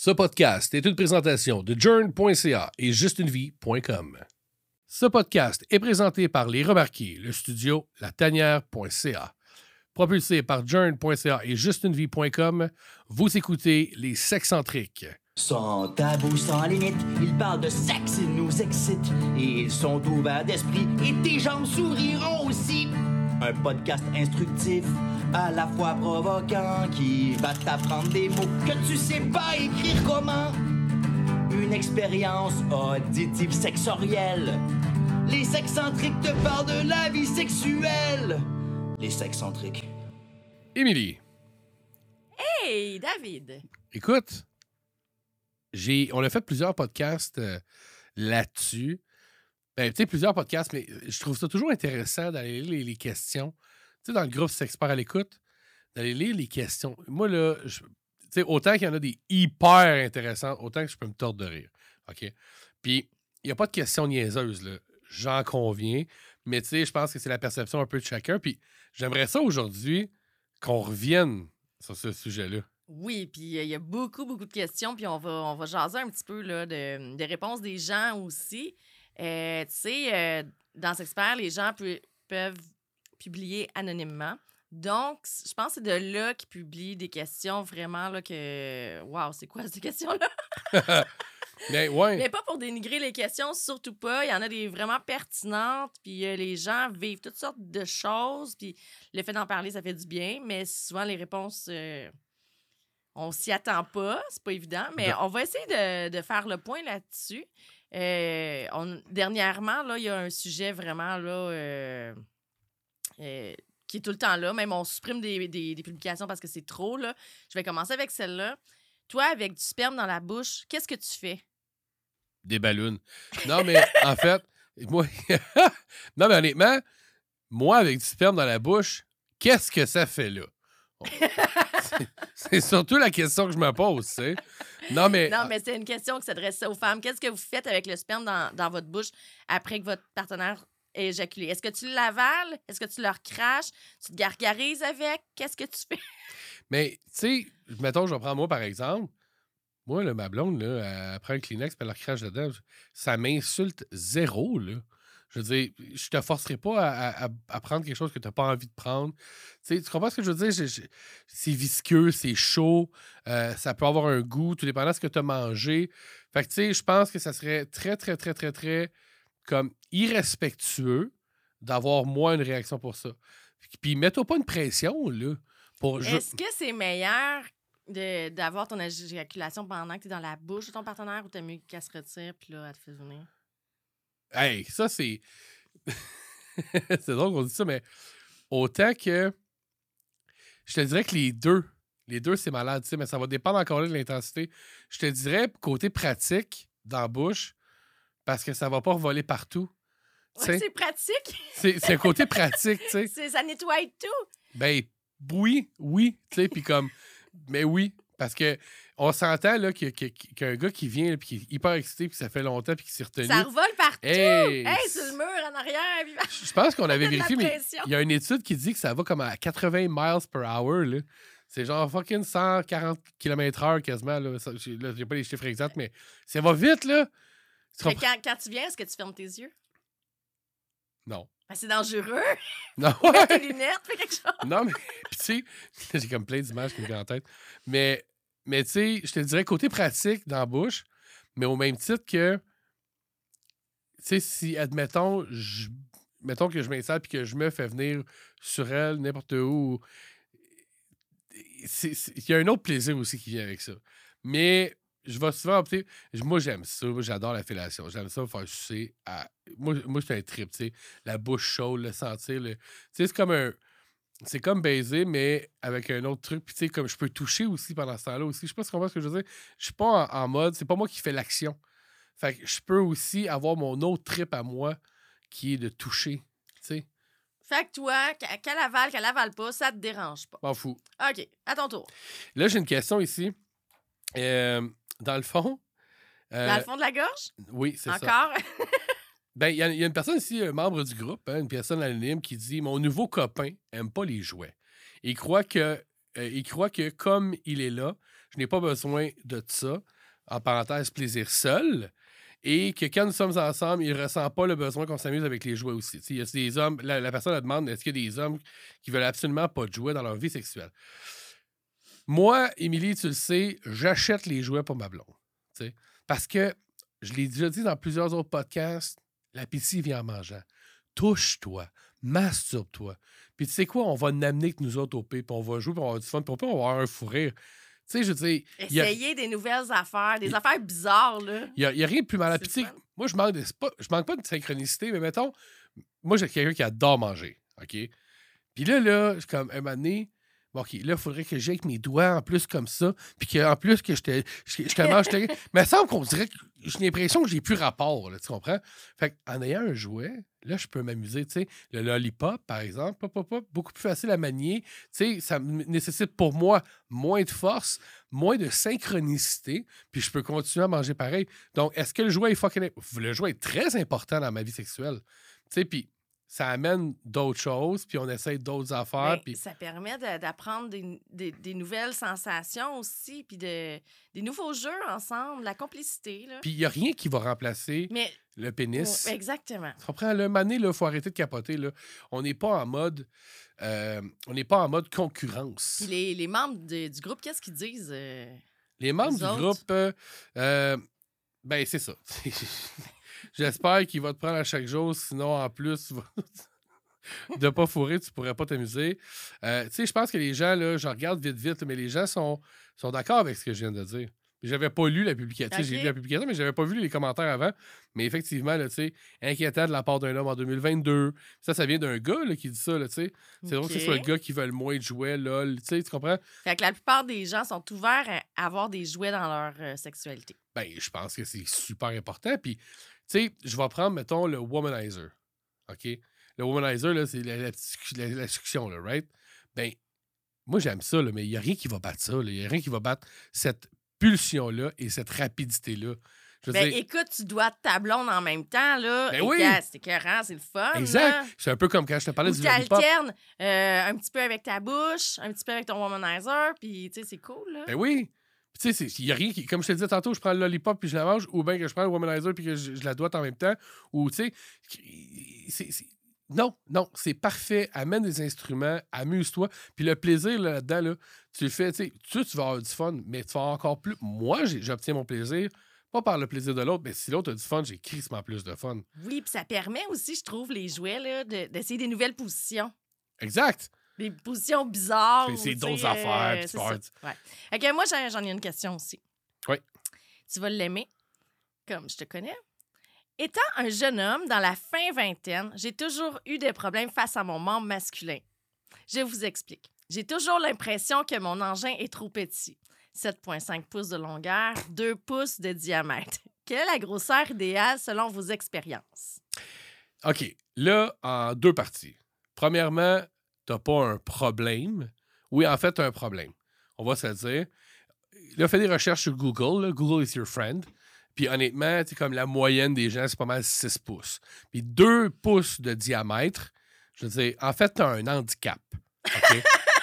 Ce podcast est une présentation de journ.ca et justunevie.com. Ce podcast est présenté par Les Remarqués, le studio latanière.ca. Propulsé par journ.ca et justunevie.com, vous écoutez Les Sexcentriques. Sans tabou, sans limite, ils parlent de sexe, ils nous excitent. Et ils sont ouverts d'esprit, et tes gens souriront aussi. Un podcast instructif, à la fois provoquant, qui va t'apprendre des mots que tu sais pas écrire comment. Une expérience auditive sexorielle. Les sexcentriques te parlent de la vie sexuelle. Les sexcentriques. Émilie, Hey, David! écoute, j'ai, on a fait plusieurs podcasts euh, là-dessus. Ben, plusieurs podcasts, mais je trouve ça toujours intéressant d'aller lire les, questions. Tu sais, dans le groupe Sexpert à l'écoute, d'aller lire les questions. Moi, là, autant qu'il y en a des hyper intéressantes, autant que je peux me tordre de rire. OK? Puis, il n'y a pas de questions niaiseuses, là. J'en conviens. Mais, tu sais, je pense que c'est la perception un peu de chacun. Puis, j'aimerais ça aujourd'hui qu'on revienne sur ce sujet-là. Oui, puis euh, il y a beaucoup, beaucoup de questions, puis on va, on va jaser un petit peu là, de, réponses des gens aussi. Euh, tu sais, euh, dans Sexpert, les gens peu- peuvent publier anonymement. Donc, je pense que c'est de là qu'ils publient des questions vraiment là, que. Waouh, c'est quoi ces questions-là? Mais, ouais. Mais pas pour dénigrer les questions, surtout pas. Il y en a des vraiment pertinentes, puis euh, les gens vivent toutes sortes de choses, puis le fait d'en parler, ça fait du bien, mais souvent les réponses, euh, on s'y attend pas, c'est pas évident, mais on va essayer de, de faire le point là-dessus. Euh, on- dernièrement, là, il y a un sujet vraiment là, euh, euh, qui est tout le temps là. Même on supprime des, des- des publications parce que c'est trop. Là. Je vais commencer avec celle-là. Toi, avec du sperme dans la bouche, qu'est-ce que tu fais? Des ballons. Non, mais en fait, moi. non, mais honnêtement, moi, avec du sperme dans la bouche, qu'est-ce que ça fait là? C'est- surtout la question que je me pose, tu sais. Non, mais. Non, mais c'est une question qui s'adresse aux femmes. Qu'est-ce que vous faites avec le sperme dans, dans votre bouche après que votre partenaire ait éjaculé? Est-ce que tu l'avales? Est-ce que tu leur craches? Tu te gargarises avec? Qu'est-ce que tu fais? Mais, tu sais, mettons, je vais prendre moi par exemple. Moi, là, ma blonde, là, elle prend un Kleenex puis elle leur crache dedans. Ça m'insulte zéro, là. Je veux dire, je te forcerai pas à, prendre quelque chose que tu n'as pas envie de prendre. Tu comprends ce que je veux dire? C'est visqueux, c'est chaud, euh, ça peut avoir un goût, tout dépendant de ce que tu as mangé. Fait que, tu sais, je pense que ça serait très, très, très, très, très, comme irrespectueux d'avoir, moi, une réaction pour ça. Puis, mets-toi pas une pression, là. Est-ce que c'est meilleur d'avoir ton éjaculation pendant que tu es dans la bouche de ton partenaire ou t'as mieux qu'elle se retire puis là, elle te fait venir? Hey, ça, c'est. c'est drôle qu'on dit ça, mais autant que. Je te dirais que les deux, les deux, c'est malade, tu sais, mais ça va dépendre encore là de l'intensité. Je te dirais, côté pratique, dans la bouche, parce que ça va pas voler partout. Ouais, c'est pratique. c'est c'est un côté pratique, tu sais. Ça nettoie tout. Ben, oui, oui, tu sais, puis comme. Mais oui, parce que on s'entend, là, qu'un gars qui vient, puis qui est hyper excité, puis ça fait longtemps, puis qui s'est retenu. Ça revole partout. Hey! Hey, sur le mur en arrière. puis- Je pense qu'on avait vérifié, mais il y a une étude qui dit que ça va comme à 80 miles per hour. là. C'est genre fucking 140 km/h quasiment. Là. J'ai, pas les chiffres exacts, mais ça va vite, là. Comprends? quand, quand tu viens, est-ce que tu fermes tes yeux? Non. Ben, c'est dangereux. Non, tes lunettes, fais quelque chose. non, mais tu sais, j'ai comme plein d'images qui me viennent en tête. Mais, mais tu sais, je te dirais côté pratique dans la bouche, mais au même titre que, tu sais, si, admettons, je, mettons que je m'installe puis que je me fais venir sur elle, n'importe où, il y a un autre plaisir aussi qui vient avec ça. Mais je vais souvent opter. Moi, j'aime ça. J'adore la fellation. J'aime ça faire sucer. À... Moi, moi c'est un trip, tu sais. La bouche chaude, le sentir. Tu sais, c'est comme un. C'est comme baiser, mais avec un autre truc. Puis, tu sais, comme je peux toucher aussi pendant ce temps-là aussi. Je sais pas si tu comprends ce que je veux dire. Je suis pas en, en mode. C'est pas moi qui fais l'action. Fait que je peux aussi avoir mon autre trip à moi qui est de toucher. Tu sais, Fait que toi, qu- qu'elle avale, qu'elle avale pas, ça te dérange pas. m'en fous. OK, à ton tour. Là, j'ai une question ici. Euh, dans le fond. euh, Dans le fond de la gorge? Oui, c'est ça. Encore? Ben, il y, a- une personne ici, un membre du groupe, hein, une personne anonyme, qui dit Mon nouveau copain aime pas les jouets. Il croit que, euh, il croit que comme il est là, je n'ai pas besoin de ça, en parenthèse, plaisir seul, et que quand nous sommes ensemble, il ne ressent pas le besoin qu'on s'amuse avec les jouets aussi. Il y a des hommes, la, personne demande est-ce qu'il y a des hommes qui veulent absolument pas de jouets dans leur vie sexuelle? Moi, Émilie, tu le sais, j'achète les jouets pour ma blonde. Parce que, je l'ai déjà dit dans plusieurs autres podcasts, l'appétit vient en mangeant. Touche-toi, masturbe-toi. Puis tu sais quoi, on va n'amener que nous autres au P, puis on va jouer, puis on va avoir du fun, puis on va avoir un fou rire. Tu sais, je a- Essayer des nouvelles affaires, des affaires bizarres, là. il n'y a, rien de plus mal. Moi, je manque, de, pas, je manque pas de synchronicité, mais mettons, moi, j'ai quelqu'un qui adore manger. OK? Puis là, là, je suis comme, un moment donné, OK, là, il faudrait que j'aie avec mes doigts en plus comme ça, puis qu'en plus que je te, je, te mange. mais il semble qu'on dirait que j'ai l'impression que j'ai plus rapport, là, tu comprends? Fait en ayant un jouet, là, je peux m'amuser, tu sais. Le lollipop, par exemple, beaucoup plus facile à manier. Tu sais, ça me nécessite pour moi moins de force, moins de synchronicité, puis je peux continuer à manger pareil. Donc, est-ce que le jouet est fucking. Le jouet est très important dans ma vie sexuelle? Tu sais, puis ça amène d'autres choses, puis on essaye d'autres affaires, Ben, puis. Ça permet d'apprendre des, des- des nouvelles sensations aussi, puis de, des nouveaux jeux ensemble, la complicité. Là. Puis il n'y a rien qui va remplacer Mais le pénis. exactement. Tu comprends? Le mané, il faut arrêter de capoter. Là. On n'est pas en mode. euh, on n'est pas en mode concurrence. Puis les, les membres de- du groupe, qu'est-ce qu'ils disent? euh? Les membres du autres? groupe, euh, ben c'est ça. J'espère qu'il va te prendre à chaque jour, sinon en plus de pas fourrer, tu pourrais pas t'amuser. Euh, tu sais, je pense que les gens, là, je regarde vite, vite, mais les gens sont, sont d'accord avec ce que je viens de dire. J'avais pas lu la publication. J'ai lu la publication, mais j'avais pas vu les commentaires avant. Mais effectivement, là, inquiétant de la part d'un homme en 2022. Ça, ça vient d'un gars là, qui dit ça, là, tu sais. C'est drôle que ce soit le gars qui veut le moins de jouets, lol. Tu sais, tu comprends? Fait que la plupart des gens sont ouverts à avoir des jouets dans leur euh, sexualité. Ben, je pense que c'est super important. Puis, sais, je vais prendre, mettons, le womanizer. OK? Le womanizer, là, c'est la, la, la- la là, right? Ben, moi, j'aime ça, là, mais il n'y a rien qui va battre ça. là. Il n'y a rien qui va battre cette pulsion-là et cette rapidité-là. Ben, dire, écoute, tu dois ta blonde en même temps, là. Ben oui. C'est écœurant, c'est le fun. exact. C'est un peu comme quand je te parlais Ou du tu lollipop. alternes euh, un petit peu avec ta bouche, un petit peu avec ton womanizer, puis tu sais, c'est cool, là. Ben oui. Tu sais, il n'y a rien qui. Comme je te disais tantôt, je prends le lollipop puis je la mange, ou bien que je prends le womanizer puis que je, je la doite en même temps. Ou, tu sais, non, non, c'est parfait. Amène des instruments, amuse-toi. Puis le plaisir là, là-dedans, là, tu le fais, tu sais, tu, vas avoir du fun, mais tu vas encore plus. Moi, j'obtiens mon plaisir, pas par le plaisir de l'autre, mais si l'autre a du fun, j'ai crissement plus de fun. Oui, puis ça permet aussi, je trouve, les jouets, de- d'essayer des nouvelles positions. Exact. Des positions bizarres. C'est d'autres affaires, puis ça. Ouais. Moi, j'en ai une question aussi. Oui. Tu vas l'aimer, comme je te connais. Étant un jeune homme dans la fin vingtaine, j'ai toujours eu des problèmes face à mon membre masculin. Je vous explique. J'ai toujours l'impression que mon engin est trop petit. 7,5 pouces de longueur, 2 pouces de diamètre. Quelle est la grosseur idéale selon vos expériences? OK. Là, en deux parties. Premièrement, t'as pas un problème. Oui, en fait, t'as un problème. On va se le dire. Là, fais des recherches sur Google. là. Google is your friend. Puis honnêtement, c'est comme la moyenne des gens, c'est pas mal 6 pouces. Puis 2 pouces de diamètre, je veux dire, en fait, t'as un handicap.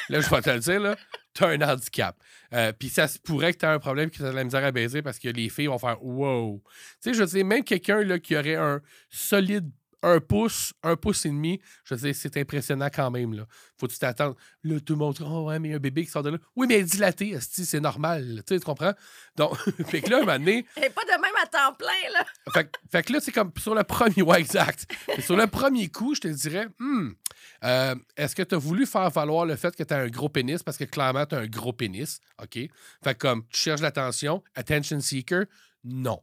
Là, je vais te le dire, là. T'as un handicap. Euh, puis ça se pourrait que t'aies un problème que t'as de la misère à baiser parce que les filles vont faire wow. Tu sais, je veux dire, même quelqu'un qui aurait un solide un pouce, un pouce et demi, je veux dire, c'est impressionnant quand même. Là. Faut que tu t'attendre. Là, tout le monde dit Oh, ouais, mais il y a un bébé qui sort de là. Oui, mais dilaté, c'est normal. Tu comprends? Donc, fait que là, un moment donné, Et pas de même à temps plein, là. fait, que- fait que là, c'est comme sur le premier. Ouais, exact. Sur le premier coup, je te dirais Hmm, euh, est-ce que tu as voulu faire valoir le fait que tu as un gros pénis? Parce que clairement, tu as un gros pénis? OK? Fait que comme tu cherches l'attention, attention seeker, non.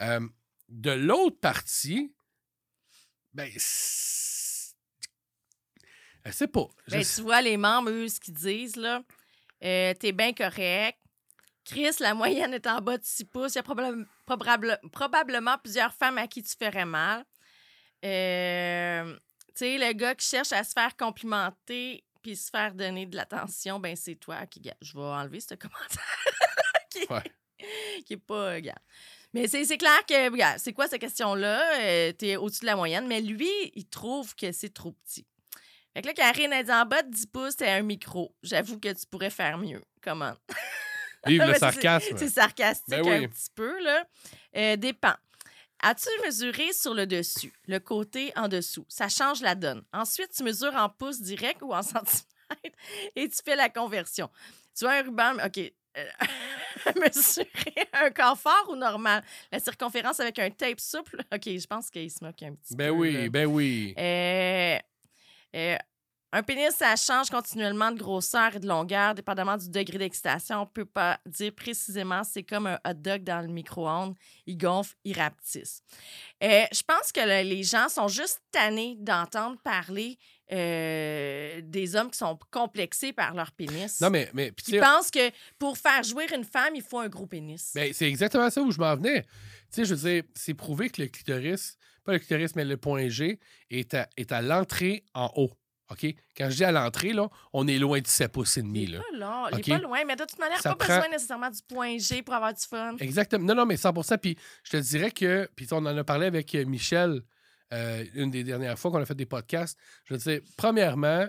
Euh, de l'autre partie, ben, c'est- je sais pas. Je Ben, tu vois, les membres, eux, ce qu'ils disent, là, euh, t'es bien correct. Chris, la moyenne est en bas de 6 pouces. Il y a probable- probable- probablement plusieurs femmes à qui tu ferais mal. Euh, tu sais, le gars qui cherche à se faire complimenter puis se faire donner de l'attention, ben c'est toi qui... Je vais enlever ce commentaire qui, Ouais. qui est pas... euh, gars. Mais c'est clair que, regarde, c'est quoi cette question-là? Euh, T'es au-dessus de la moyenne, mais lui, il trouve que c'est trop petit. Fait que là, Karine, elle dit en bas de 10 pouces, c'est un micro. J'avoue que tu pourrais faire mieux. Comment? Vive le sarcasme. C'est sarcastique Ben oui. un petit peu, là. Euh, dépend. As-tu mesuré sur le dessus, le côté en dessous? Ça change la donne. Ensuite, tu mesures en pouces direct ou en centimètres et tu fais la conversion. Tu as un ruban, OK. Euh, mesurer un corps fort ou normal? La circonférence avec un tape souple? OK, je pense qu'il se moque un petit Ben peu. oui, là. ben oui. Euh, euh, un pénis, ça change continuellement de grosseur et de longueur, dépendamment du degré d'excitation. On peut pas dire précisément. C'est comme un hot dog dans le micro-ondes. Il gonfle, il rapetisse. Euh, je pense que le- les gens sont juste tannés d'entendre parler euh, des hommes qui sont complexés par leur pénis. Non, mais, mais Qui pensent que pour faire jouir une femme, il faut un gros pénis. ben, c'est exactement ça où je m'en venais. Tu sais, je veux dire, c'est prouvé que le clitoris, pas le clitoris, mais le point G, est à, est à l'entrée en haut. OK? Quand je dis à l'entrée, là, on est loin de 7 pouces et demi. il est Là. pas il est pas loin, mais de toute manière, Ça pas prend- besoin nécessairement du point G pour avoir du fun. Exactement. Non, non, mais 100% Puis je te dirais que, puis on en a parlé avec euh, Michel euh, une des dernières fois qu'on a fait des podcasts. Je veux dire, premièrement,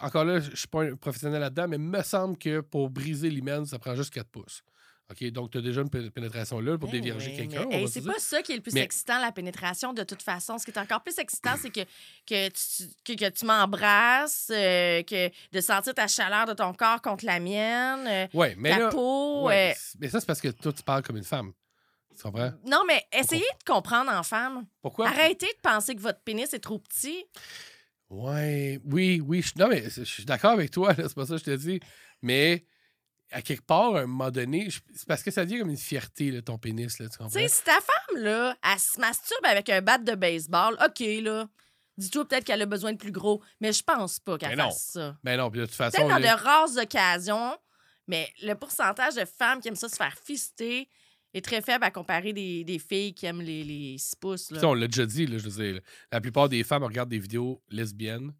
encore là, je suis pas un professionnel là-dedans, mais il me semble que pour briser l'hymen, ça prend juste 4 pouces. OK? Donc, tu as déjà une pé- pénétration là pour Ben dévierger oui, quelqu'un. se c'est pas ça qui est le plus Mais- excitant, la pénétration, de toute façon. Ce qui est encore plus excitant, c'est que, que tu, que, que tu m'embrasses, euh, que de sentir ta chaleur de ton corps contre la mienne, euh, Ouais, mais ta là. peau. ouais, euh, mais ça, c'est parce que toi, tu parles comme une femme. Tu comprends? Non, mais essayez de comprendre en femme. Pourquoi? Arrêtez de penser que votre pénis est trop petit. Ouais, oui, oui. je- non, mais je suis d'accord avec toi, c'est pas ça que je te dis. Mais à quelque part, à un moment donné, c'est parce que ça devient comme une fierté, là, ton pénis, là, tu comprends? Tu sais, si ta femme, là, elle se masturbe avec un bat de baseball, OK, là. Dis-toi peut-être qu'elle a besoin de plus gros, mais je pense pas qu'elle fasse ça. Mais non, puis de toute façon. Peut-être dans de rares occasions, mais le pourcentage de femmes qui aiment ça se faire fister est très faible à comparer des, des filles qui aiment les, les 6 pouces. Là. on l'a déjà dit, là, je veux dire, la plupart des femmes regardent des vidéos lesbiennes.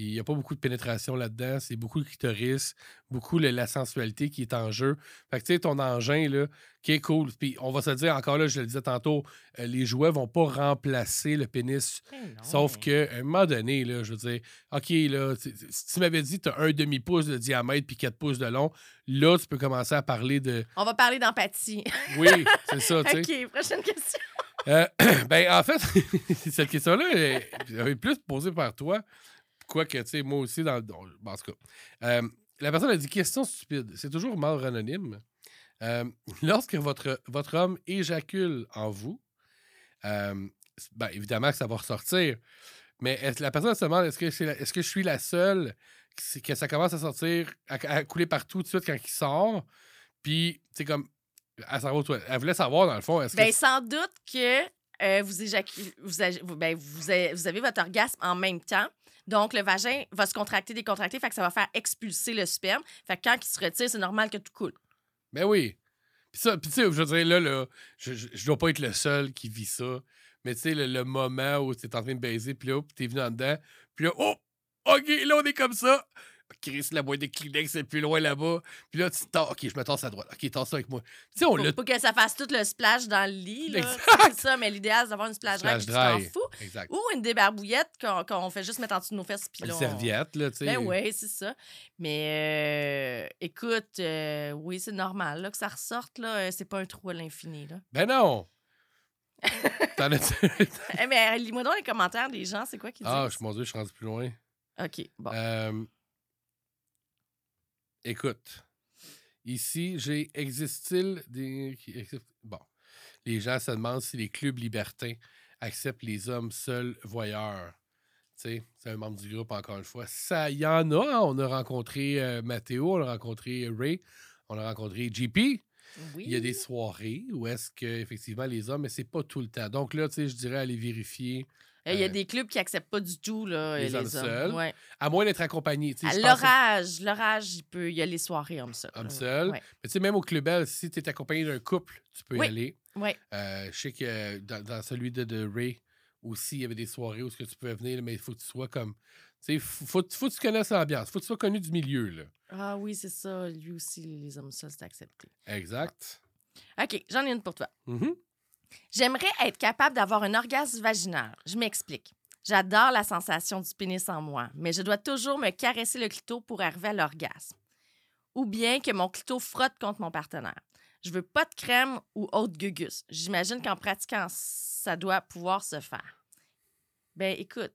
Puis il n'y a pas beaucoup de pénétration là-dedans. C'est beaucoup le clitoris, beaucoup le- la sensualité qui est en jeu. Fait que tu sais, ton engin, là, qui est cool. Puis on va se dire, encore là, je le disais tantôt, euh, les jouets vont pas remplacer le pénis Eh non, Sauf mais- qu'à un moment donné, là, je veux dire, OK, là, si tu m'avais dit que tu as un demi-pouce de diamètre puis 4 pouces de long, là, tu peux commencer à parler de. On va parler d'empathie. Oui, c'est ça, tu sais. OK, prochaine question. Euh, ben, en fait, cette question-là est est plus posée par toi. Quoique, tu sais, moi aussi, dans, dans- en tout cas. Euh, la personne a dit question stupide. C'est toujours mort anonyme. Euh, lorsque votre, votre homme éjacule en vous, euh, ben, évidemment que ça va ressortir. Mais la personne se demande est-ce que, c'est la- est-ce que je suis la seule que, ça commence à sortir, à, à couler partout tout de suite quand il sort? Puis, c'est comme. Elle. Elle voulait savoir, dans le fond, est-ce que. Ben, sans doute que euh, vous, éjaculez- vous, ben, vous, vous avez votre orgasme en même temps. Donc, le vagin va se contracter, décontracter, fait que ça va faire expulser le sperme. Fait que quand il se retire, c'est normal que tout coule. Ben oui. Puis ça, puis tu sais, je veux dire, là, je, je, dois pas être le seul qui vit ça. Mais tu sais, le, le moment où t'es en train de baiser, puis là, puis t'es venu en dedans, puis là, oh, OK, là, on est comme ça. Chris, la boîte de Kleenex est plus loin là-bas. Puis là, tu t'en- OK, je me tasse à droite. OK, tasse ça avec moi. Tu sais, on Faut pas que ça fasse tout le splash dans le lit. là. Exact. C'est ça, mais l'idéal, c'est d'avoir une splash, Splash drive, tu t'en fous. Exact. Ou une débarbouillette qu'on qu'on fait juste mettre en dessous de nos fesses. Puis Une là, on- serviette, là, tu sais. Ben oui, c'est ça. Mais euh, écoute, euh, oui, c'est normal là, que ça ressorte. là. Euh, C'est pas un trou à l'infini. là. Ben non. T'en as Eh, mais lis-moi donc les commentaires des gens, c'est quoi qu'ils Ah, disent? je- mon Dieu, je suis rendu plus loin. OK, bon. Euh, écoute, ici, j'ai existe-t-il des. Bon. Les gens se demandent si les clubs libertins acceptent les hommes seuls voyeurs. Tu sais, c'est un membre du groupe, encore une fois. Ça, il y en a. hein. On a rencontré euh, Mathéo, on a rencontré Ray, on a rencontré JP. oui. Il y a des soirées où est-ce que effectivement les hommes, mais c'est pas tout le temps. Donc là, tu sais, je dirais aller vérifier. Eh, Il y a euh, des clubs qui acceptent pas du tout là, les les, hommes hommes. seuls. Ouais. À moins d'être accompagné. À que- l'orage, l'orage, il peut. Il y a les soirées hommes seuls. Homme là. seul. Ouais. Mais tu sais, même au Club Bell, si tu es accompagné d'un couple, tu peux y Oui. aller. Ouais. Euh, je sais que euh, dans, dans celui de, de Ray aussi, il y avait des soirées où ce que tu pouvais venir, mais il faut que tu sois comme. Tu sais, faut, faut, faut que tu connaisses l'ambiance. faut que tu sois connu du milieu, là. Ah oui, c'est ça. Lui aussi, les hommes seuls, c'est accepté. Exact. OK, j'en ai une pour toi. Mhm. J'aimerais être capable d'avoir un orgasme vaginal. Je m'explique. J'adore la sensation du pénis en moi, mais je dois toujours me caresser le clito pour arriver à l'orgasme. ou bien que mon clito frotte contre mon partenaire. Je veux pas de crème ou autre gugus. J'imagine qu'en pratiquant, ça doit pouvoir se faire. Ben, écoute,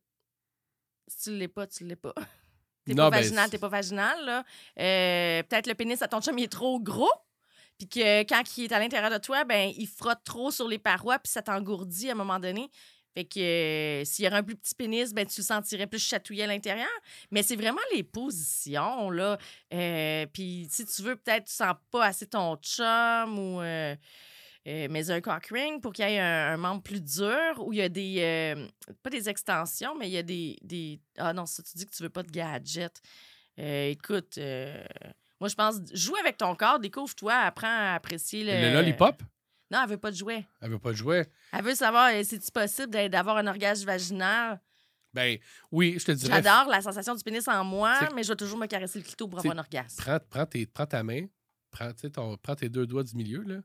si tu l'es pas, tu l'es pas. T'es pas ben, vaginal, t'es pas vaginal, là. Euh, Peut-être le pénis à ton chum, il est trop gros. Puis que quand il est à l'intérieur de toi, ben il frotte trop sur les parois, puis ça t'engourdit à un moment donné. Fait que euh, s'il y aurait un plus petit pénis, ben tu sentirais plus chatouillé à l'intérieur. Mais c'est vraiment les positions, là. Euh, puis si tu veux, peut-être tu sens pas assez ton chum ou... euh, euh, mais un cock ring pour qu'il y ait un, membre plus dur où il y a des. pas des extensions, mais il y a des. des... Ah non, ça, tu dis que tu veux pas de gadget. Écoute, moi, je pense. Joue avec ton corps, découvre-toi, apprends à apprécier le. Le lollipop, Non, elle veut pas de jouet. elle veut pas de jouet. Elle veut savoir si c'est possible d'a- d'avoir un orgasme vaginal? Ben oui, je te dirais. J'adore la sensation du pénis en moi, mais je vais toujours me caresser le clito pour avoir un orgasme. Prends, prends, tes, prends ta main, prends, ton, prends tes deux doigts du milieu, là,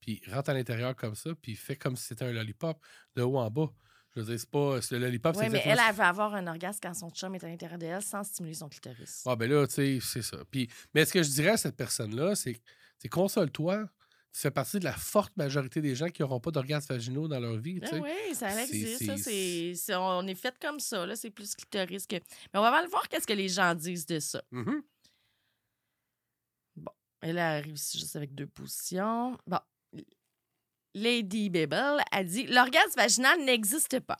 puis rentre à l'intérieur comme ça, puis fais comme si c'était un lollipop de haut en bas. Je veux dire, c'est pas. c'est- Le lollipop, c'est Oui, mais elle, elle veut avoir un orgasme quand son chum est à l'intérieur d'elle sans stimuler son clitoris. Ah, ben là, tu sais, c'est ça. Puis, mais ce que je dirais à cette personne-là, c'est console-toi. Tu fais partie de la forte majorité des gens qui n'auront pas d'orgasmes vaginaux dans leur vie. Ah oui, ça C'est- existe. ça, c'est- on est fait comme ça. là, C'est plus clitoris que. Mais on va voir qu'est-ce que les gens disent de ça. Mhm. Elle arrive ici juste avec deux positions. Bon. Lady Babel a dit L'orgasme vaginal n'existe pas.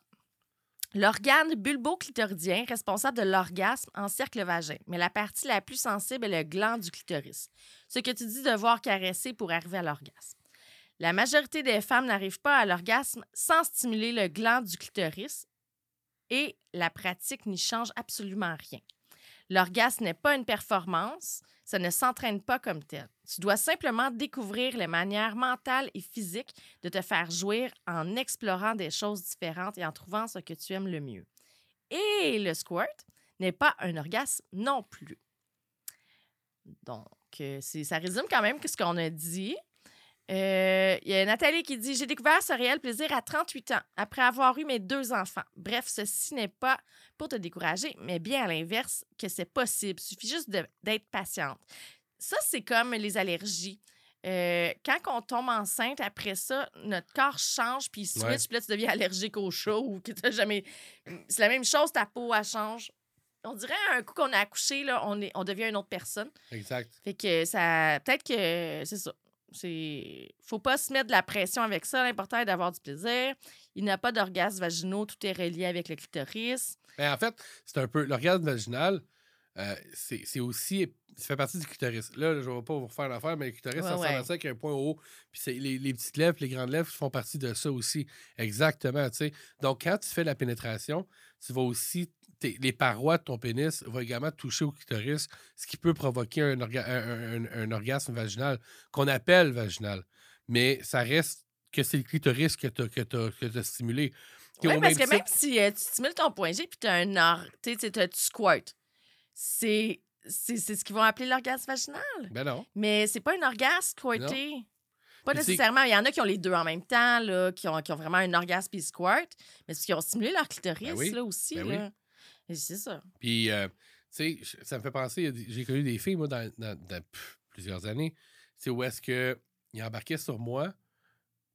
L'organe bulbo-clitoridien responsable de l'orgasme encercle le vagin, mais la partie la plus sensible est le gland du clitoris, ce que tu dis devoir caresser pour arriver à l'orgasme. La majorité des femmes n'arrivent pas à l'orgasme sans stimuler le gland du clitoris et la pratique n'y change absolument rien. L'orgasme n'est pas une performance, ça ne s'entraîne pas comme tel. Tu dois simplement découvrir les manières mentales et physiques de te faire jouir en explorant des choses différentes et en trouvant ce que tu aimes le mieux. Et le squirt n'est pas un orgasme non plus. Donc, euh, ça résume quand même ce qu'on a dit. Euh, Il y a Nathalie qui dit J'ai découvert ce réel plaisir à 38 ans, après avoir eu mes deux enfants. Bref, ceci n'est pas pour te décourager, mais bien à l'inverse, que c'est possible. Il suffit juste d'être patiente. Ça, c'est comme les allergies. Euh, quand on tombe enceinte, après ça, notre corps change, puis il switch, Ouais. puis là, tu deviens allergique au chaud ou que tu jamais. C'est la même chose, ta peau, elle change. On dirait un coup qu'on a accouché, là, on, est, on devient une autre personne. Exact. Fait que ça. Peut-être que c'est ça. C'est. Faut pas se mettre de la pression avec ça. L'important est d'avoir du plaisir. Il n'y a pas d'orgasme vaginaux. Tout est relié avec le clitoris. Ben, en fait, c'est un peu. L'orgasme vaginal, euh, c'est c'est aussi. Ça fait partie du clitoris. Là, je ne vais pas vous refaire l'affaire, mais le clitoris, Ouais, ça ressemble ouais. à ça avec un point haut. Puis les, les petites lèvres, les grandes lèvres font partie de ça aussi. Exactement, tu sais. Donc, quand tu fais la pénétration, tu vas aussi. Les parois de ton pénis vont également toucher au clitoris, ce qui peut provoquer un, orga- un- un- un orgasme vaginal, qu'on appelle vaginal. Mais ça reste que c'est le clitoris que tu as, stimulé. Oui, parce que même si euh, tu stimules ton point G puis tu as un or... tu squirtes, c'est ce qu'ils vont appeler l'orgasme vaginal. Ben non. Mais c'est pas un orgasme squirté. Pas Mais nécessairement. Il y en a qui ont les deux en même temps, là, qui, ont, qui ont vraiment un orgasme puis ils squirtent, mais c'est qu'ils ont stimulé leur clitoris Ben oui. là, aussi. Ben oui. là. Et C'est ça. Puis, euh, tu sais, ça me fait penser, il j'ai connu des filles, moi, dans, plusieurs années, sais, où est-ce qu'ils embarquaient sur moi,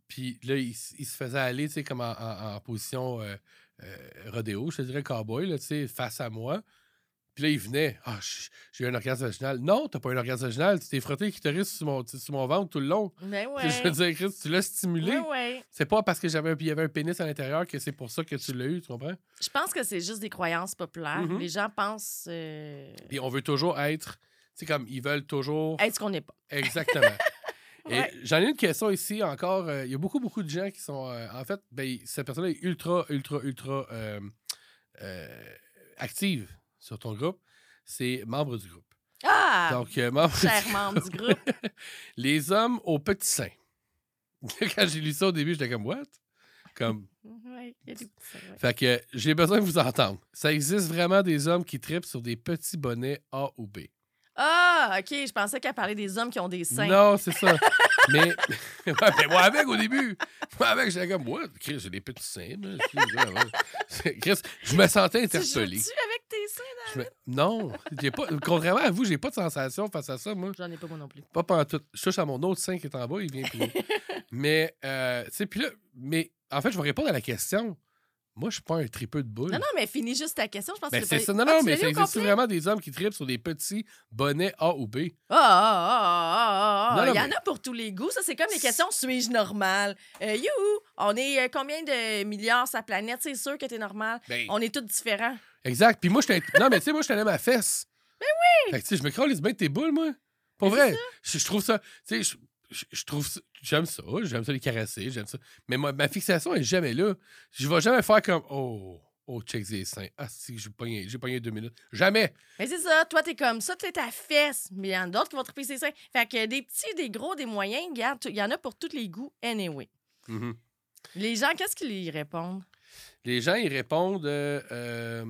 puis là, ils, ils se faisaient aller, tu sais, comme en position euh, euh, rodéo, je te dirais cowboy, là, tu sais, face à moi. Puis là, ils venaient, ah, j'ai eu un orgasme vaginal. Non, t'as pas un orgasme vaginal, tu t'es frotté clitoris sur mon, sur mon ventre tout le long. Ben Puis Je veux ouais. dire, Chris, tu l'as stimulé. Ouais, ouais. C'est pas parce que j'avais il y avait un pénis à l'intérieur que c'est pour ça que tu l'as eu, tu comprends? Je pense que c'est juste des croyances populaires. Mhm. Les gens pensent euh, Puis on veut toujours être, sais, comme ils veulent toujours. être ce qu'on n'est pas. Exactement. Ouais. J'en ai une question ici encore. euh, Il y a beaucoup, beaucoup de gens qui sont. euh, en fait, ben, cette personne est ultra, ultra, ultra euh, active sur ton groupe. C'est membre du groupe. Ah! Donc, euh, membre du- Cher membre du groupe. les hommes au petit sein. Quand j'ai lu ça au début, j'étais comme, what? Comme, Ouais, il y a des petits seins, ouais. fait que j'ai besoin de vous entendre. Ça existe vraiment des hommes qui tripent sur des petits bonnets A ou B. Ah, OK. Je pensais qu'elle parlait des hommes qui ont des seins. Non, c'est ça. mais, ouais, mais moi avec au début. Moi avec, j'étais comme, moi, Chris, j'ai des petits seins. là. Chris, je me sentais Tu interpellé. joues-tu avec tes seins je me- Non, j'ai pas... contrairement à vous, j'ai pas de sensation face à ça, moi. J'en ai pas moi non plus. Pas pendant tout. Je touche à mon autre sein qui est en bas, il vient plus. mais, euh, tu sais, puis là, mais en fait, je vais répondre à la question. Moi, je suis pas un tripeux de boule. Non, non, mais finis juste ta question. Je pense Ben, que c'est ça. Non, Ah, non, mais ça existe vraiment des hommes qui tripent sur des petits bonnets A ou B? Ah, ah, ah, ah, ah, Non, ah. non, Il y en mais- a pour tous les goûts. Ça, c'est comme les questions suis-je normal? Euh, youhou! On est euh, combien de milliards sur la planète? C'est sûr que t'es normal. Ben, On est tous différents. Exact. Puis moi, je t'ai- Non, mais tu sais, moi, je tenais ma fesse. Ben oui! Fait que, tu sais, je me crôle bien de tes boules, moi. Pour vrai. Je, je trouve ça. Tu sais, je, trouve ça. J'aime ça. J'aime ça les caresser. J'aime ça. Mais moi, ma fixation est jamais là. Je vais jamais faire comme. Oh, oh, check les seins. Ah, si, j'ai pogné, j'ai pogné deux minutes. Jamais. Mais c'est ça, toi, t'es comme ça, t'es ta fesse. Mais il y en a d'autres qui vont triper ses seins. Fait que des petits, des gros, des moyens, regarde, il y en a pour tous les goûts, anyway. Mhm. Les gens, qu'est-ce qu'ils y répondent? Les gens, ils répondent. euh, euh,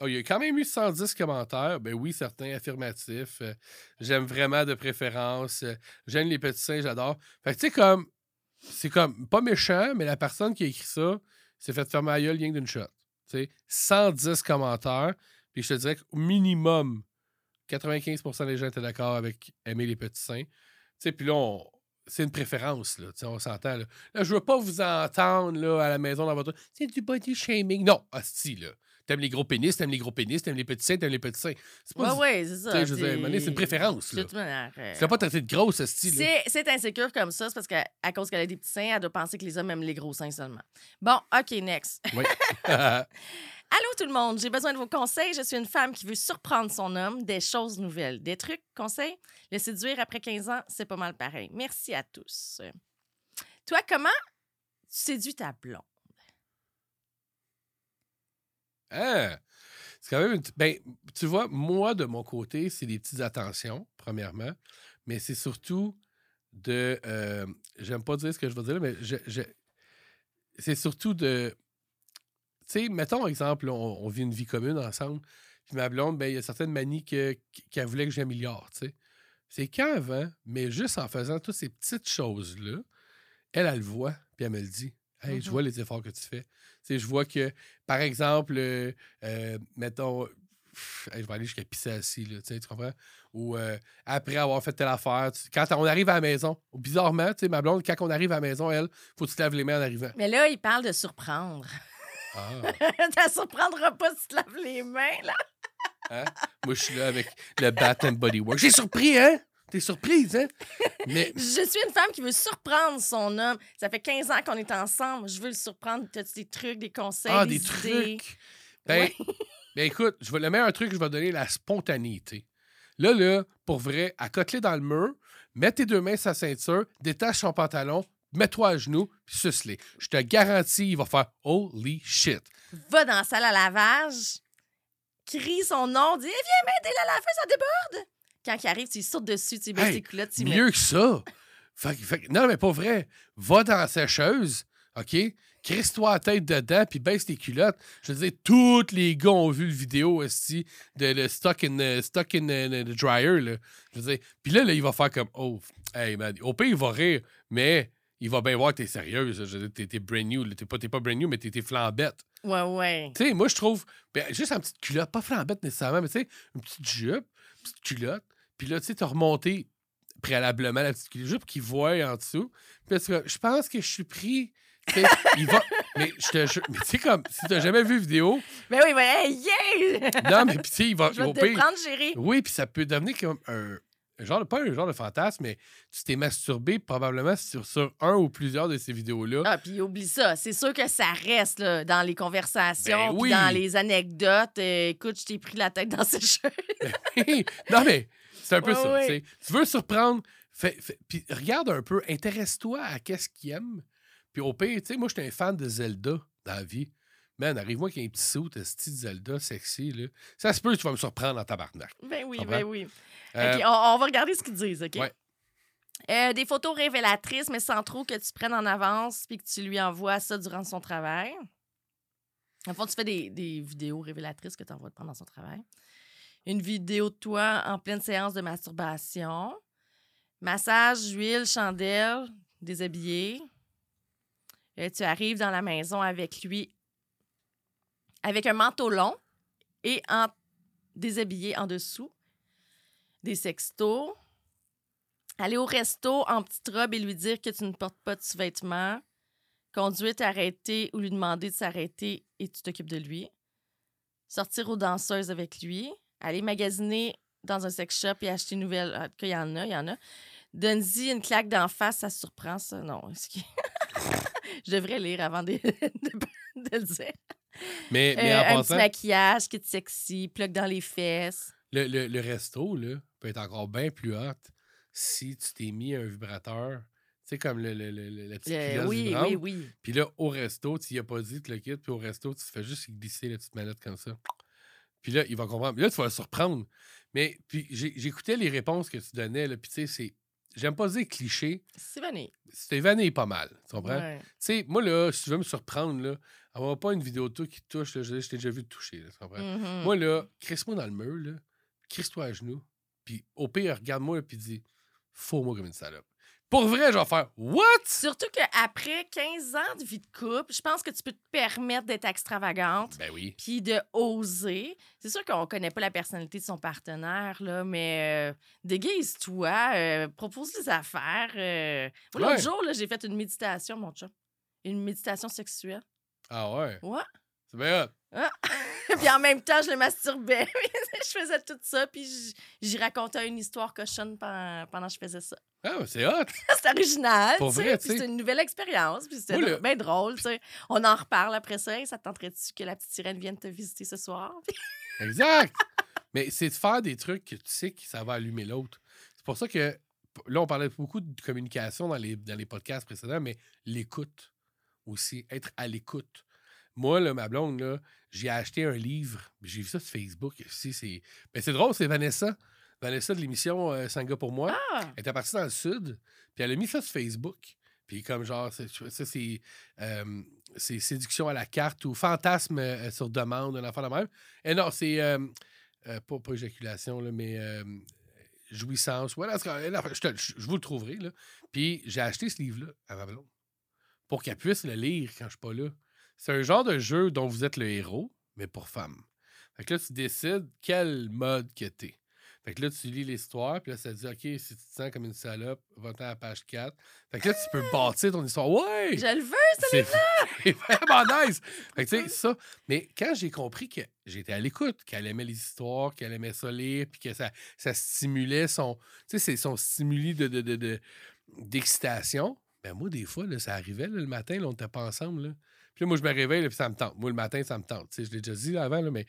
oh, il y a quand même eu 110 commentaires. Ben oui, certains affirmatifs. Euh, J'aime vraiment de préférence. Euh, J'aime les petits seins, j'adore. Fait que tu sais, comme. C'est comme pas méchant, mais la personne qui a écrit ça s'est fait fermer la gueule rien d'une shot. Tu sais, 110 commentaires. Puis je te dirais qu'au minimum, 95% des gens étaient d'accord avec aimer les petits seins. Tu sais, puis là, c'est une préférence, là. On s'entend, là. Là, je veux pas vous entendre, là, à la maison, dans votre... C'est du body shaming. Non, hostie, là. T'aimes les gros pénis, t'aimes les gros pénis, t'aimes les petits seins, t'aimes les petits seins. C'est Ouais, pas... du- ouais, c'est ça. je veux c'est une préférence, là. manière, euh, pas traiter de grosse, hostie, là. C'est c'est insécure comme ça, c'est parce qu'à à cause qu'elle a des petits seins, elle doit penser que les hommes aiment les gros seins seulement. Bon, OK, next. Oui. Allô tout le monde, j'ai besoin de vos conseils. Je suis une femme qui veut surprendre son homme, des choses nouvelles, des trucs, conseils? Le séduire après 15 ans, c'est pas mal pareil. Merci à tous. Toi, comment tu séduis ta blonde? Ah! C'est quand même une... Ben, tu vois, moi, de mon côté, c'est des petites attentions, premièrement. Mais c'est surtout de... euh, J'aime pas dire ce que je veux dire, mais je, je- c'est surtout de... Tu sais, mettons, exemple, on, vit une vie commune ensemble, puis ma blonde, ben, il y a certaines manies que- qu'elle voulait que j'améliore, tu sais. C'est qu'avant, mais juste en faisant toutes ces petites choses-là, elle, elle le voit, puis elle me le dit. Hey, je Mhm. vois les efforts que tu fais. Je vois que, par exemple, euh, euh, mettons, pff, hey, je vais aller jusqu'à pisser assis, là, tu comprends? Ou euh, après avoir fait telle affaire, tu- quand on arrive à la maison, bizarrement, tu sais, ma blonde, quand on arrive à la maison, elle, faut que tu te laves les mains en arrivant. Mais là, il parle de surprendre. Ah, Ça surprendra pas si tu te laves les mains, là. hein? Moi, je suis là avec le Bat and Body Work. J'ai surpris, hein? T'es surprise, hein? Mais Je suis une femme qui veut surprendre son homme. Ça fait 15 ans qu'on est ensemble. Je veux le surprendre. T'as des trucs, des conseils, Ah, des, des idées? trucs. Ben, ben écoute, je vais, le meilleur truc que je vais donner, la spontanéité. Là, là, pour vrai, à côté dans le mur, mets tes deux mains sur sa ceinture, détache son pantalon, mets-toi à genoux, puis suce-les. Je te garantis, il va faire holy shit. Va dans la salle à lavage, crie son nom, Eh, Viens m'aider la laver, ça déborde. Quand il arrive, tu sautes dessus, tu baisses Hey, tes culottes, tu mets- Mieux que ça. Fait que- fait non, mais pas vrai. Va dans la sécheuse, OK? Crisse-toi la tête dedans, puis baisse tes culottes. Je veux dire, tous les gars ont vu le vidéo aussi de le stock in, the- stock in the, the dryer. Là. Je veux dire, puis là, là, il va faire comme Oh, hey man. Au pire, il va rire, mais il va bien voir que t'es sérieuse. Je veux dire, t'es, brand new. T'es pas, pas brand new, mais t'es, t'es flambette. Ouais, ouais. Tu sais, moi, je trouve, ben, juste une petite culotte, pas flambette nécessairement, mais tu sais, une petite jupe, une petite culotte. Puis là, tu sais, t'as remonté préalablement la petite culotte, pour qu'il voie en dessous. Puis là, je pense que je suis pris. Il va. Mais je te jure- mais tu sais, comme, si t'as jamais vu vidéo, Mais oui, mais hey, yeah! non, mais puis tu sais, il va. Je vais te prendre, chérie. oui, puis ça peut devenir comme un. Genre, pas un genre de fantasme, mais tu t'es masturbé probablement sur, sur un ou plusieurs de ces vidéos-là. Ah, puis oublie ça. C'est sûr que ça reste là, dans les conversations, Ben oui. dans les anecdotes. Euh, écoute, je t'ai pris la tête dans ses cheveux. non, mais c'est un peu Ouais, ça. ouais. tu veux surprendre, puis regarde un peu, intéresse-toi à qu'est-ce qu'il aime. Puis au pire, tu sais, moi, j'étais un fan de Zelda dans la vie. Man, arrive-moi qu'il y ait un petit saut de style Zelda sexy, là. Ça se peut que tu vas me surprendre en tabarnak. Ben oui, ben oui. Euh, OK, on, on va regarder ce qu'ils disent, OK? Ouais. Euh, des photos révélatrices, mais sans trop que tu prennes en avance puis que tu lui envoies ça durant son travail. En fond, tu fais des, des vidéos révélatrices que tu envoies pendant son travail. Une vidéo de toi en pleine séance de masturbation. Massage, huile, chandelle, déshabillé. Euh, tu arrives dans la maison avec lui avec un manteau long et en déshabiller en dessous, des sextos, aller au resto en petite robe et lui dire que tu ne portes pas de sous-vêtements, conduire, t'arrêter ou lui demander de s'arrêter et tu t'occupes de lui, sortir aux danseuses avec lui, aller magasiner dans un sex shop et acheter une nouvelle. En tout cas, il y en a, il y en a. Donne-y une claque d'en face, ça surprend, ça. Non. Je devrais lire avant de, de, de le dire. Mais, mais Euh, en un petit maquillage qui est sexy, plug dans les fesses. le, le- le resto là, peut être encore bien plus hot si tu t'es mis un vibrateur. Tu sais, comme le, le, le- la petite culotte oui, vibrante. oui, oui. Puis là, au resto, tu y as pas dit, tu le quittes, puis au resto, tu te fais juste glisser la petite manette comme ça. Puis là, il va comprendre. Puis là, tu vas le surprendre. Mais puis j'écoutais les réponses que tu donnais, là, puis tu sais, c'est. J'aime pas dire cliché, C'est vanné. c'était vanné pas mal. Tu comprends? Ouais. Tu sais, moi, là, si tu veux me surprendre, là, avoir pas une vidéo de toi qui te touche, là, je je t'ai déjà vu te toucher, là, tu comprends? Mhm. Moi, là, crisse-moi dans le mur, là, crisse-toi à genoux, puis au pire, regarde-moi, puis dis, faux-moi comme une salope. Pour vrai, je vais faire, what? Surtout qu'après 15 ans de vie de couple, je pense que tu peux te permettre d'être extravagante Ben oui. puis de oser. C'est sûr qu'on connaît pas la personnalité de son partenaire, là, mais euh, déguise-toi, euh, propose des affaires. euh. L'autre Ouais. jour, j'ai fait une méditation, mon chat. Une méditation sexuelle. Ah ouais? Ouais. C'est bien hot. puis en même temps, je le masturbais. je faisais tout ça, puis j'y racontais une histoire cochonne pendant, pendant que je faisais ça. Ah, c'est hot. C'est original, Pour tu sais, c'était une nouvelle expérience, puis c'était le- bien drôle, tu sais. On en reparle après ça. Hey, ça te tenterait-tu que la petite sirène vienne te visiter ce soir? Exact. Mais c'est de faire des trucs que tu sais que ça va allumer l'autre. C'est pour ça que là, on parlait beaucoup de communication dans les, dans les podcasts précédents, mais l'écoute aussi, être à l'écoute. Moi, là, ma blonde, là, j'ai acheté un livre. J'ai vu ça sur Facebook. c'est ben, c'est drôle, c'est Vanessa. Vanessa de l'émission euh, Sanga pour moi. Ah! Elle était partie dans le sud, puis elle a mis ça sur Facebook. Puis comme genre, c'est- ça, c'est euh, c'est séduction à la carte ou fantasme euh, sur demande, un enfant de même. Et non, c'est euh, pas, pas éjaculation, là, mais jouissance. Ouais, là, je, te- je- je vous le trouverai. Là. Puis j'ai acheté ce livre-là à ma blonde pour qu'elle puisse le lire quand je suis pas là. C'est un genre de jeu dont vous êtes le héros, mais pour femmes. Fait que là, tu décides quel mode que t'es. Fait que là, tu lis l'histoire, puis là, ça te dit, OK, si tu te sens comme une salope, va-t'en à la page 4. Fait que là, tu peux bâtir ton histoire. Ouais! Je le veux! C'est c'est vraiment nice. Fait que, tu sais, ça. Mais quand j'ai compris que j'étais à l'écoute, qu'elle aimait les histoires, qu'elle aimait ça lire, puis que ça, ça stimulait son. Tu sais, c'est son stimuli de, de, de- de- d'excitation. Ben, moi, des fois, là, ça arrivait là, le matin, là, on n'était pas ensemble. Là. Puis là, moi, je me réveille, puis ça me tente. Moi, le matin, ça me tente. Tu sais, je l'ai déjà dit avant, là, mais.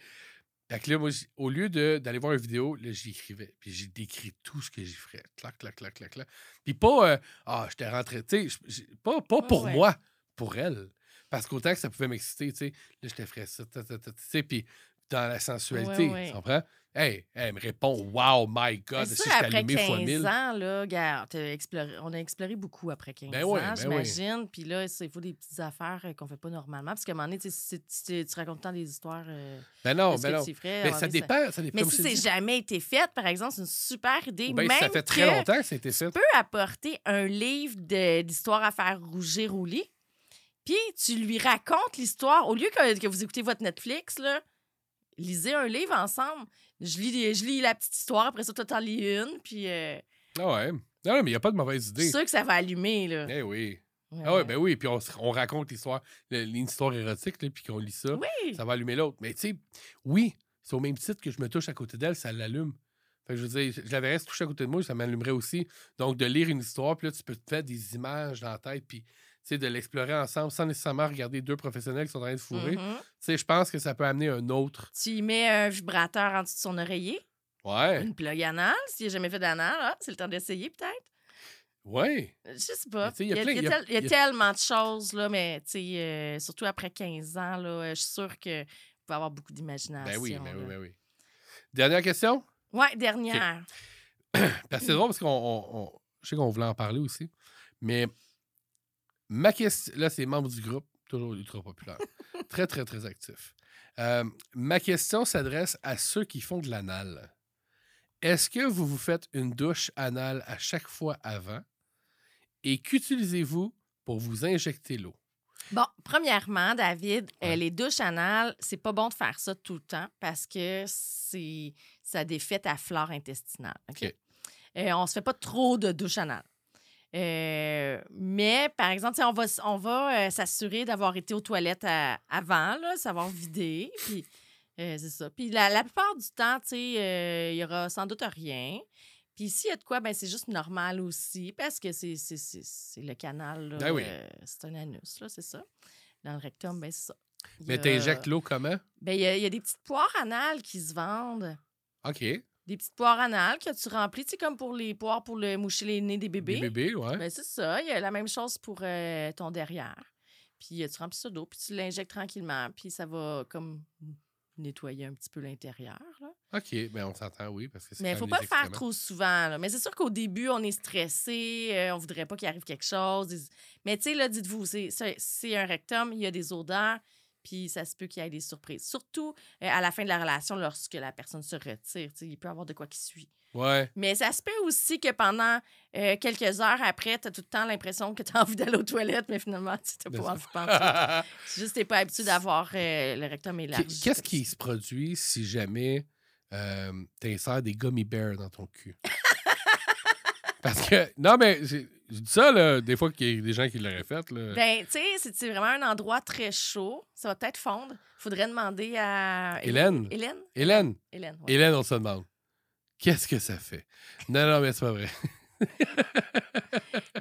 Fait que là, moi, au lieu d'aller voir une vidéo, là, j'écrivais. Puis j'ai décrit tout ce que j'y ferais. Clac, clac, clac, clac, clac. Puis pas, euh, ah, j'étais rentré, tu sais, pas, pas Ouais, pour ouais. moi, pour elle. Parce qu'autant que ça pouvait m'exciter, tu sais, là, je te ferais ça, tu sais, puis dans la sensualité, Ouais, ouais. tu comprends? Hey, elle me répond, wow, my God, si ça, je suis après allumé fois 15 mille. ans, là, regarde, exploré- on a exploré beaucoup après 15 Ben ans, ben j'imagine. Puis là, c'est- il faut des petites affaires euh, qu'on fait pas normalement. Parce qu'à un moment donné, tu, sais, si tu, tu racontes tant des histoires euh, Ben non, ben non. Mais moment ça donné, dépend, ça dépend. Mais si c'est jamais été fait, par exemple, c'est une super idée. Si même ça fait très longtemps que ça a été Tu fait. peux apporter un livre d'histoire à faire rougir au lit, puis tu lui racontes l'histoire. Au lieu que, que vous écoutez votre Netflix, là, lisez un livre ensemble. Je lis, je lis la petite histoire, après ça, toi, t'en lis une, puis euh, Ah ouais. Non, non, mais il n'y a pas de mauvaise c'est idée. sûr que ça va allumer, là. Eh oui. Ouais. Ah ouais, ben oui, puis on, raconte l'histoire, l'histoire érotique, là, puis qu'on lit ça, Oui. ça va allumer l'autre. Mais tu sais, oui, c'est au même titre que je me touche à côté d'elle, ça l'allume. Fait que je veux dire, je la verrais se toucher à côté de moi, ça m'allumerait aussi. Donc, de lire une histoire, puis là, tu peux te faire des images dans la tête, puis de l'explorer ensemble sans nécessairement regarder deux professionnels qui sont en train de fourrer. Mhm. sais, je pense que ça peut amener un autre. Tu y mets un vibrateur en dessous de son oreiller, Ouais, une plug anal. S'il n'a jamais fait d'anal, ah, c'est le temps d'essayer, peut-être. ouais. Je sais pas. Il y y a, y tel- y tellement de choses, là, mais euh, surtout après 15 ans, je suis sûre que vous pouvez avoir beaucoup d'imagination. Ben oui, ben oui, ben oui. Dernière question? Ouais, dernière. Parce que c'est drôle parce qu'on. on- on- je sais qu'on voulait en parler aussi. Mais ma question. Là, c'est membre du groupe, toujours ultra populaire. très, très, très actif. Euh, ma question s'adresse à ceux qui font de l'anal. Est-ce que vous vous faites une douche anale à chaque fois avant? Et qu'utilisez-vous pour vous injecter l'eau? Bon, premièrement, David, euh, les douches anales, c'est pas bon de faire ça tout le temps parce que c'est ça défait ta flore intestinale. OK? OK. Euh, on se fait pas trop de douches anales. Euh, mais, par exemple, on va, on va euh, s'assurer d'avoir été aux toilettes à- avant, là, savoir vider. Puis, euh, c'est ça. Puis, la, la plupart du temps, tu sais, il y aura sans doute rien. Puis, s'il y a de quoi, ben, c'est juste normal aussi parce que c'est c'est- c'est- c'est le canal. là, Ben oui. c'est un anus, là, c'est ça. Dans le rectum, ben, c'est ça. Il Mais a- t'injectes l'eau comment? Ben, il y, a- il y a des petites poires anales qui se vendent. OK. Des petites poires anales que tu remplis, tu sais, comme pour les poires pour le moucher les nez des bébés. Des bébés, ouais. Ben, c'est ça. Il y a la même chose pour euh, ton derrière. Puis euh, tu remplis ça d'eau, puis tu l'injectes tranquillement, puis ça va comme nettoyer un petit peu l'intérieur. OK, ben on s'entend, oui, parce que c'est Mais il faut pas le faire trop souvent. là. Mais c'est sûr qu'au début, on est stressé, euh, on voudrait pas qu'il arrive quelque chose. Mais tu sais, là, dites-vous, c'est un rectum, il y a des odeurs, puis ça se peut qu'il y ait des surprises. Surtout euh, à la fin de la relation, lorsque la personne se retire. tu Il peut y avoir de quoi qui suit. Ouais. Mais ça se peut aussi que pendant euh, quelques heures après, tu as tout le temps l'impression que tu as envie d'aller aux toilettes, mais finalement, tu n'as pas envie de. C'est juste que tu pas habitué d'avoir euh, le rectum élargi. Qu'est- Qu'est-ce qui se produit si jamais euh, t'insères des gummy bears dans ton cul? Parce que, non, mais je dis ça, là, des fois qu'il y a des gens qui l'auraient fait. Là. Ben, tu sais, c'est vraiment un endroit très chaud, ça va peut-être fondre. Faudrait demander à. Hélène? Hélène? Hélène, Hélène, ouais. Hélène, on se demande. Qu'est-ce que ça fait? Non, non, mais c'est pas vrai.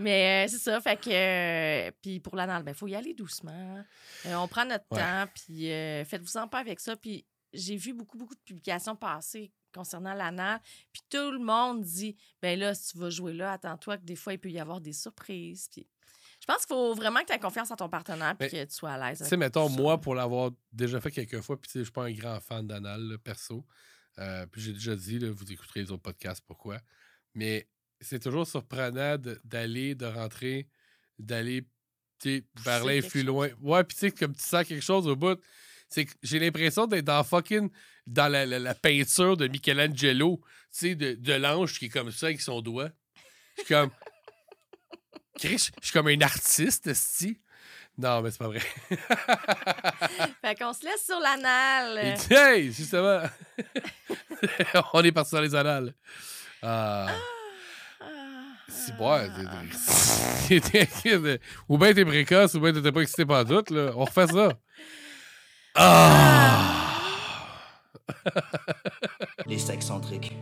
Mais euh, c'est ça, fait que. euh, puis pour l'anal, ben, il faut y aller doucement. Euh, on prend notre Ouais. temps, puis faites-vous en pas avec ça. Puis j'ai vu beaucoup, beaucoup de publications passer concernant l'anal. Puis tout le monde dit, ben là, si tu vas jouer là, attends-toi que des fois, il peut y avoir des surprises. Puis je pense qu'il faut vraiment que tu aies confiance en ton partenaire, Mais, que tu sois à l'aise. Tu sais, mettons, moi, pour l'avoir déjà fait quelques fois, puis tu sais, je suis pas un grand fan d'anal, perso. Euh, puis j'ai déjà dit, là, vous écouterez les autres podcasts, pourquoi. Mais c'est toujours surprenant d'aller, de, rentrer, d'aller tu sais, vers l'influx chose. loin. Ouais, puis tu sais, comme tu sens quelque chose au bout, c'est que j'ai l'impression d'être dans fucking. dans la, la- la peinture de Michelangelo, tu sais, de, de l'ange qui est comme ça avec son doigt. Je suis comme. Chris, je suis comme un artiste, esti. Non, mais c'est pas vrai. Fait qu'on se laisse sur l'anal. Hey, justement. On est parti dans les annales. Ah. Si, ouais, ah. ou bien t'es précoce, ou bien t'étais pas excité par doute, là. On refait ça. Ah! Les sexcentriques.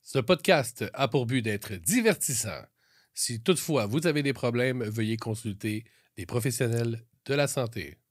Ce podcast a pour but d'être divertissant. Si toutefois vous avez des problèmes, veuillez consulter des professionnels de la santé.